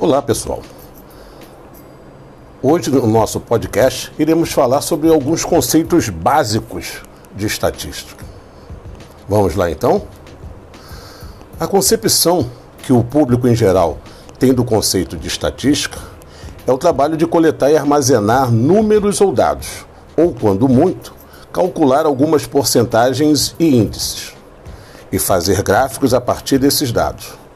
Olá, pessoal. Hoje no nosso podcast iremos falar sobre alguns conceitos básicos de estatística. Vamos lá então? A concepção que o público em geral tem do conceito de estatística é o trabalho de coletar e armazenar números ou dados, ou, quando muito, calcular algumas porcentagens e índices, e fazer gráficos a partir desses dados.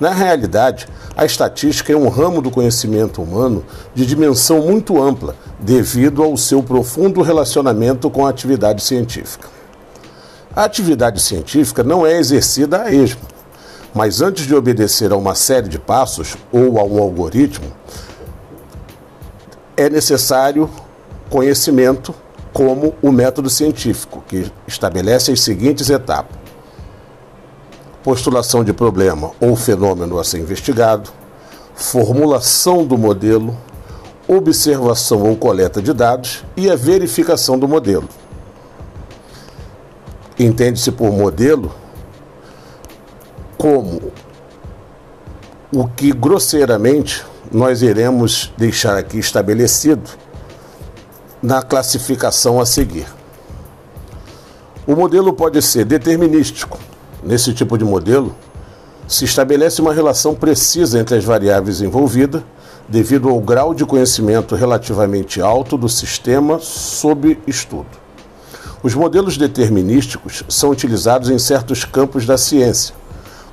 Na realidade, a estatística é um ramo do conhecimento humano de dimensão muito ampla, devido ao seu profundo relacionamento com a atividade científica. A atividade científica não é exercida a esmo, mas antes de obedecer a uma série de passos ou a um algoritmo, é necessário conhecimento como o método científico, que estabelece as seguintes etapas: postulação de problema ou fenômeno a ser investigado, formulação do modelo, observação ou coleta de dados e a verificação do modelo. Entende-se por modelo como o que grosseiramente nós iremos deixar aqui estabelecido na classificação a seguir. O modelo pode ser determinístico, Nesse tipo de modelo, se estabelece uma relação precisa entre as variáveis envolvidas, devido ao grau de conhecimento relativamente alto do sistema sob estudo. Os modelos determinísticos são utilizados em certos campos da ciência,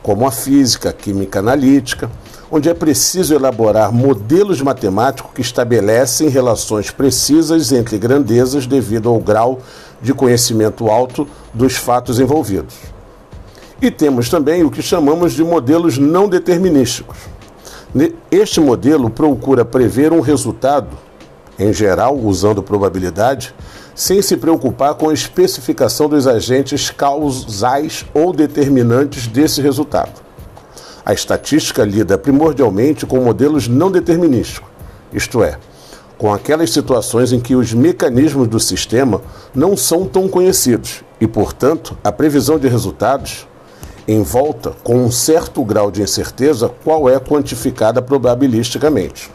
como a física, a química analítica, onde é preciso elaborar modelos matemáticos que estabelecem relações precisas entre grandezas devido ao grau de conhecimento alto dos fatos envolvidos. E temos também o que chamamos de modelos não determinísticos. Este modelo procura prever um resultado, em geral usando probabilidade, sem se preocupar com a especificação dos agentes causais ou determinantes desse resultado. A estatística lida primordialmente com modelos não determinísticos, isto é, com aquelas situações em que os mecanismos do sistema não são tão conhecidos e, portanto, a previsão de resultados em volta com um certo grau de incerteza qual é quantificada probabilisticamente.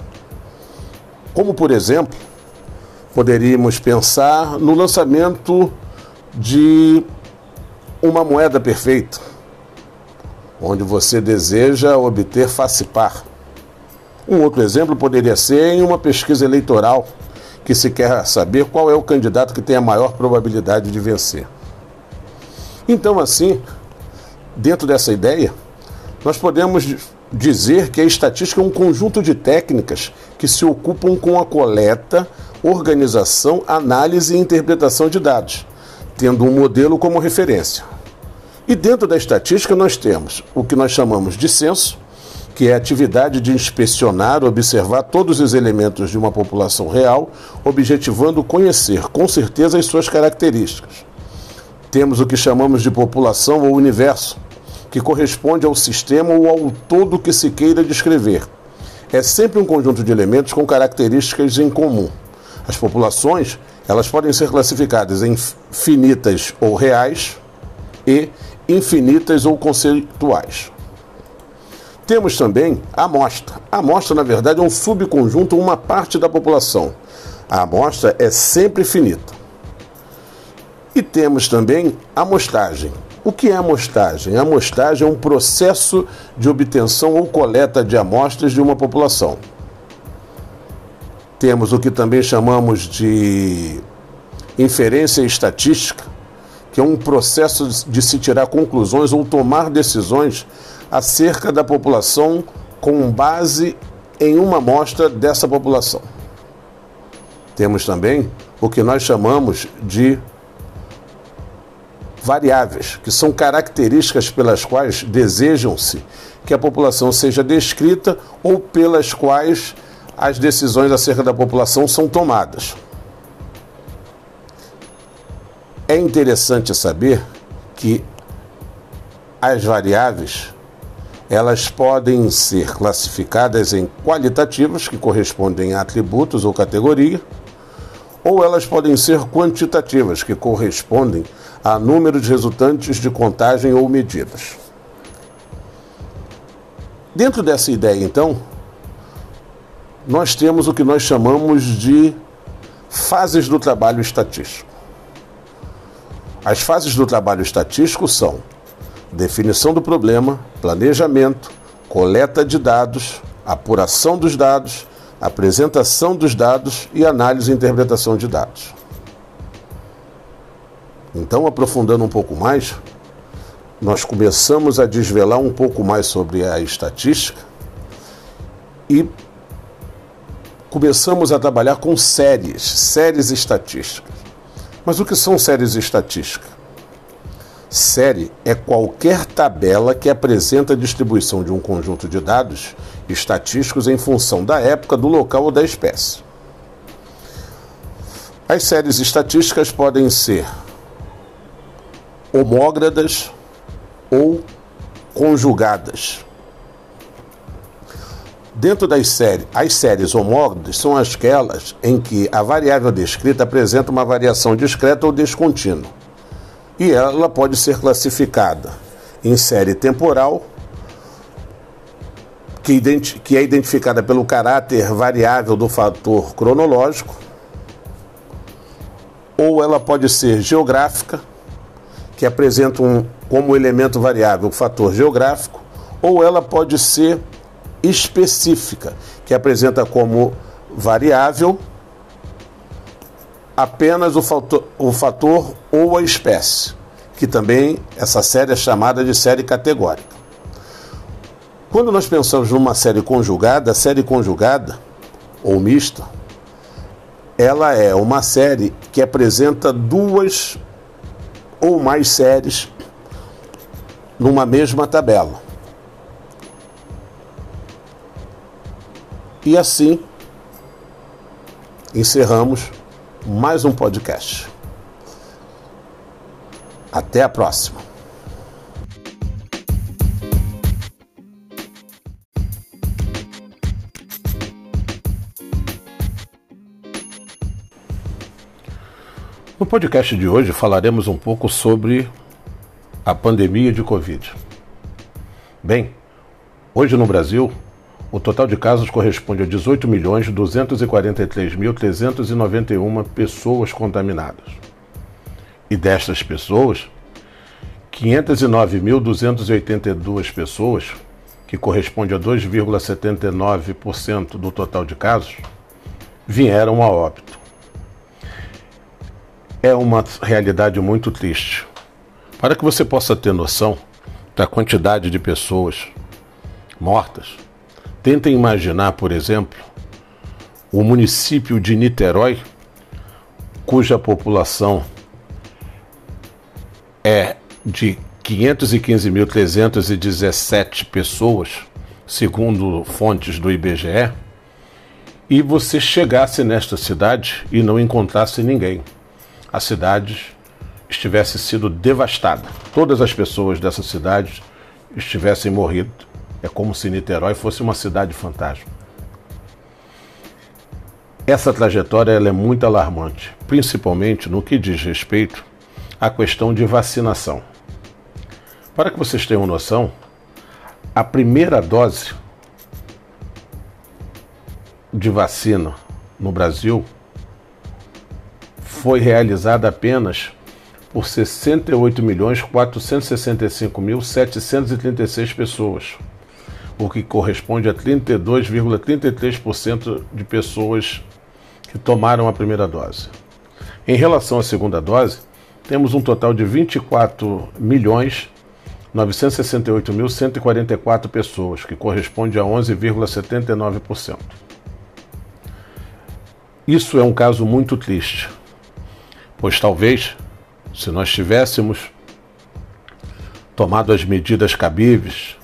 Como, por exemplo, poderíamos pensar no lançamento de uma moeda perfeita, onde você deseja obter face par. Um outro exemplo poderia ser em uma pesquisa eleitoral, que se quer saber qual é o candidato que tem a maior probabilidade de vencer. Então, assim, Dentro dessa ideia, nós podemos dizer que a estatística é um conjunto de técnicas que se ocupam com a coleta, organização, análise e interpretação de dados, tendo um modelo como referência. E dentro da estatística nós temos o que nós chamamos de censo, que é a atividade de inspecionar, observar todos os elementos de uma população real, objetivando conhecer com certeza as suas características. Temos o que chamamos de população ou universo, que corresponde ao sistema ou ao todo que se queira descrever. É sempre um conjunto de elementos com características em comum. As populações, elas podem ser classificadas em finitas ou reais e infinitas ou conceituais. Temos também a amostra. A amostra, na verdade, é um subconjunto, uma parte da população. A amostra é sempre finita. E temos também a amostragem. O que é amostragem? A amostragem é um processo de obtenção ou coleta de amostras de uma população. Temos o que também chamamos de inferência estatística, que é um processo de se tirar conclusões ou tomar decisões acerca da população com base em uma amostra dessa população. Temos também o que nós chamamos de variáveis, que são características pelas quais desejam-se que a população seja descrita ou pelas quais as decisões acerca da população são tomadas. É interessante saber que as variáveis elas podem ser classificadas em qualitativas, que correspondem a atributos ou categoria, ou elas podem ser quantitativas, que correspondem a número de resultantes de contagem ou medidas. Dentro dessa ideia, então, nós temos o que nós chamamos de fases do trabalho estatístico. As fases do trabalho estatístico são definição do problema, planejamento, coleta de dados, apuração dos dados, apresentação dos dados e análise e interpretação de dados. Então, aprofundando um pouco mais, nós começamos a desvelar um pouco mais sobre a estatística e começamos a trabalhar com séries, séries estatísticas. Mas o que são séries estatísticas? Série é qualquer tabela que apresenta a distribuição de um conjunto de dados estatísticos em função da época, do local ou da espécie. As séries estatísticas podem ser homógradas ou conjugadas. Dentro das séries, as séries homógradas são aquelas em que a variável descrita apresenta uma variação discreta ou descontínua. E ela pode ser classificada em série temporal, que, que é identificada pelo caráter variável do fator cronológico, ou ela pode ser geográfica, que apresenta um, como elemento variável o fator geográfico, ou ela pode ser específica, que apresenta como variável apenas o fator, o fator ou a espécie, que também essa série é chamada de série categórica. Quando nós pensamos numa série conjugada, a série conjugada ou mista, ela é uma série que apresenta duas ou mais séries numa mesma tabela. E assim encerramos mais um podcast. Até a próxima. No podcast de hoje falaremos um pouco sobre a pandemia de Covid. Bem, hoje no Brasil, o total de casos corresponde a 18.243.391 pessoas contaminadas. E destas pessoas, 509.282 pessoas, que corresponde a 2,79% do total de casos, vieram a óbito é uma realidade muito triste. Para que você possa ter noção da quantidade de pessoas mortas, tentem imaginar, por exemplo, o município de Niterói, cuja população é de 515.317 pessoas, segundo fontes do IBGE, e você chegasse nesta cidade e não encontrasse ninguém a cidade estivesse sido devastada. Todas as pessoas dessa cidade estivessem morrido. É como se Niterói fosse uma cidade fantasma. Essa trajetória é muito alarmante, principalmente no que diz respeito à questão de vacinação. Para que vocês tenham noção, a primeira dose de vacina no Brasil foi realizada apenas por 68.465.736 pessoas, o que corresponde a 32,33% de pessoas que tomaram a primeira dose. Em relação à segunda dose, temos um total de 24 milhões 968.144 pessoas, que corresponde a 11,79%. Isso é um caso muito triste, Pois talvez, se nós tivéssemos tomado as medidas cabíveis,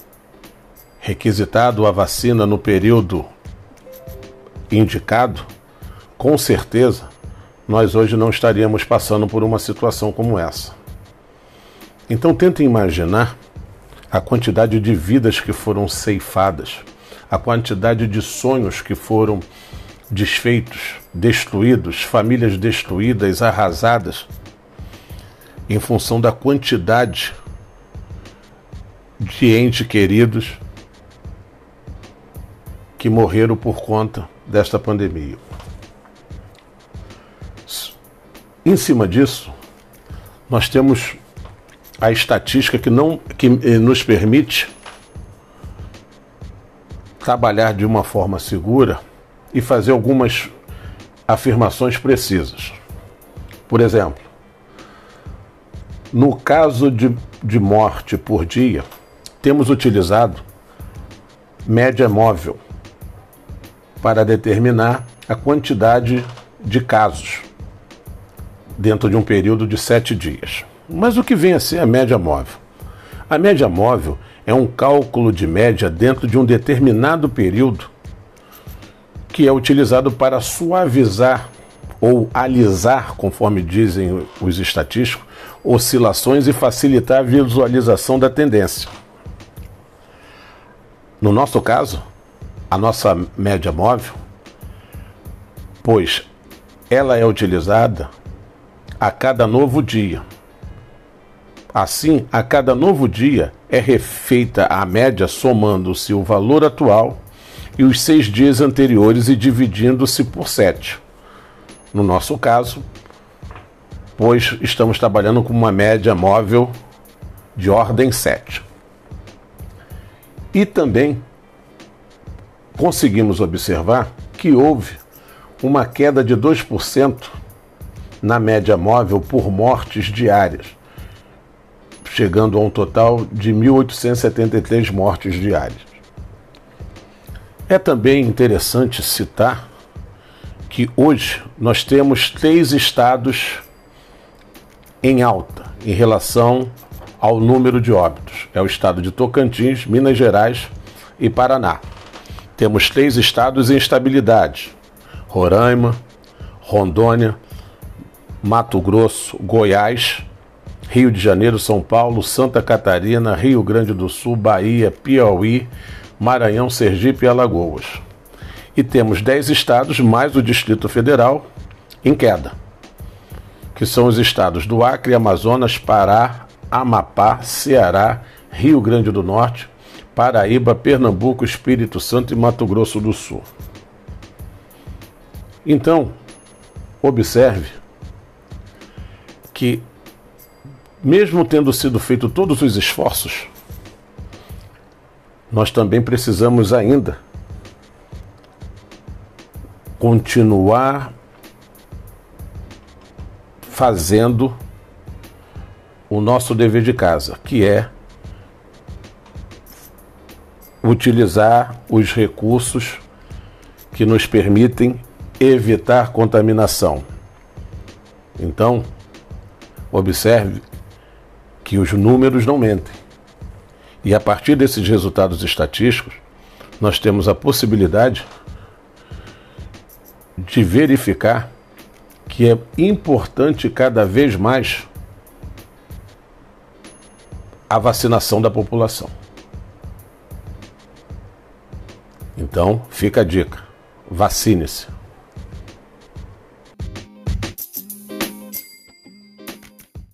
requisitado a vacina no período indicado, com certeza nós hoje não estaríamos passando por uma situação como essa. Então tentem imaginar a quantidade de vidas que foram ceifadas, a quantidade de sonhos que foram desfeitos, destruídos, famílias destruídas, arrasadas, em função da quantidade de entes queridos que morreram por conta desta pandemia. Em cima disso, nós temos a estatística que não que eh, nos permite trabalhar de uma forma segura e fazer algumas afirmações precisas. Por exemplo, no caso de, de morte por dia, temos utilizado média móvel para determinar a quantidade de casos dentro de um período de sete dias. Mas o que vem a ser a média móvel? A média móvel é um cálculo de média dentro de um determinado período que é utilizado para suavizar ou alisar, conforme dizem os estatísticos, oscilações e facilitar a visualização da tendência. No nosso caso, a nossa média móvel, pois ela é utilizada a cada novo dia. Assim, a cada novo dia é refeita a média somando-se o valor atual e os seis dias anteriores e dividindo-se por sete. No nosso caso, pois estamos trabalhando com uma média móvel de ordem 7. E também conseguimos observar que houve uma queda de 2% na média móvel por mortes diárias, chegando a um total de 1.873 mortes diárias. É também interessante citar que hoje nós temos três estados em alta em relação ao número de óbitos. É o estado de Tocantins, Minas Gerais e Paraná. Temos três estados em estabilidade: Roraima, Rondônia, Mato Grosso, Goiás, Rio de Janeiro, São Paulo, Santa Catarina, Rio Grande do Sul, Bahia, Piauí, Maranhão, Sergipe e Alagoas. E temos dez estados mais o Distrito Federal em queda, que são os estados do Acre, Amazonas, Pará, Amapá, Ceará, Rio Grande do Norte, Paraíba, Pernambuco, Espírito Santo e Mato Grosso do Sul. Então, observe que, mesmo tendo sido feito todos os esforços, nós também precisamos ainda continuar fazendo o nosso dever de casa, que é utilizar os recursos que nos permitem evitar contaminação. Então, observe que os números não mentem. E a partir desses resultados estatísticos, nós temos a possibilidade de verificar que é importante cada vez mais a vacinação da população. Então, fica a dica: vacine-se.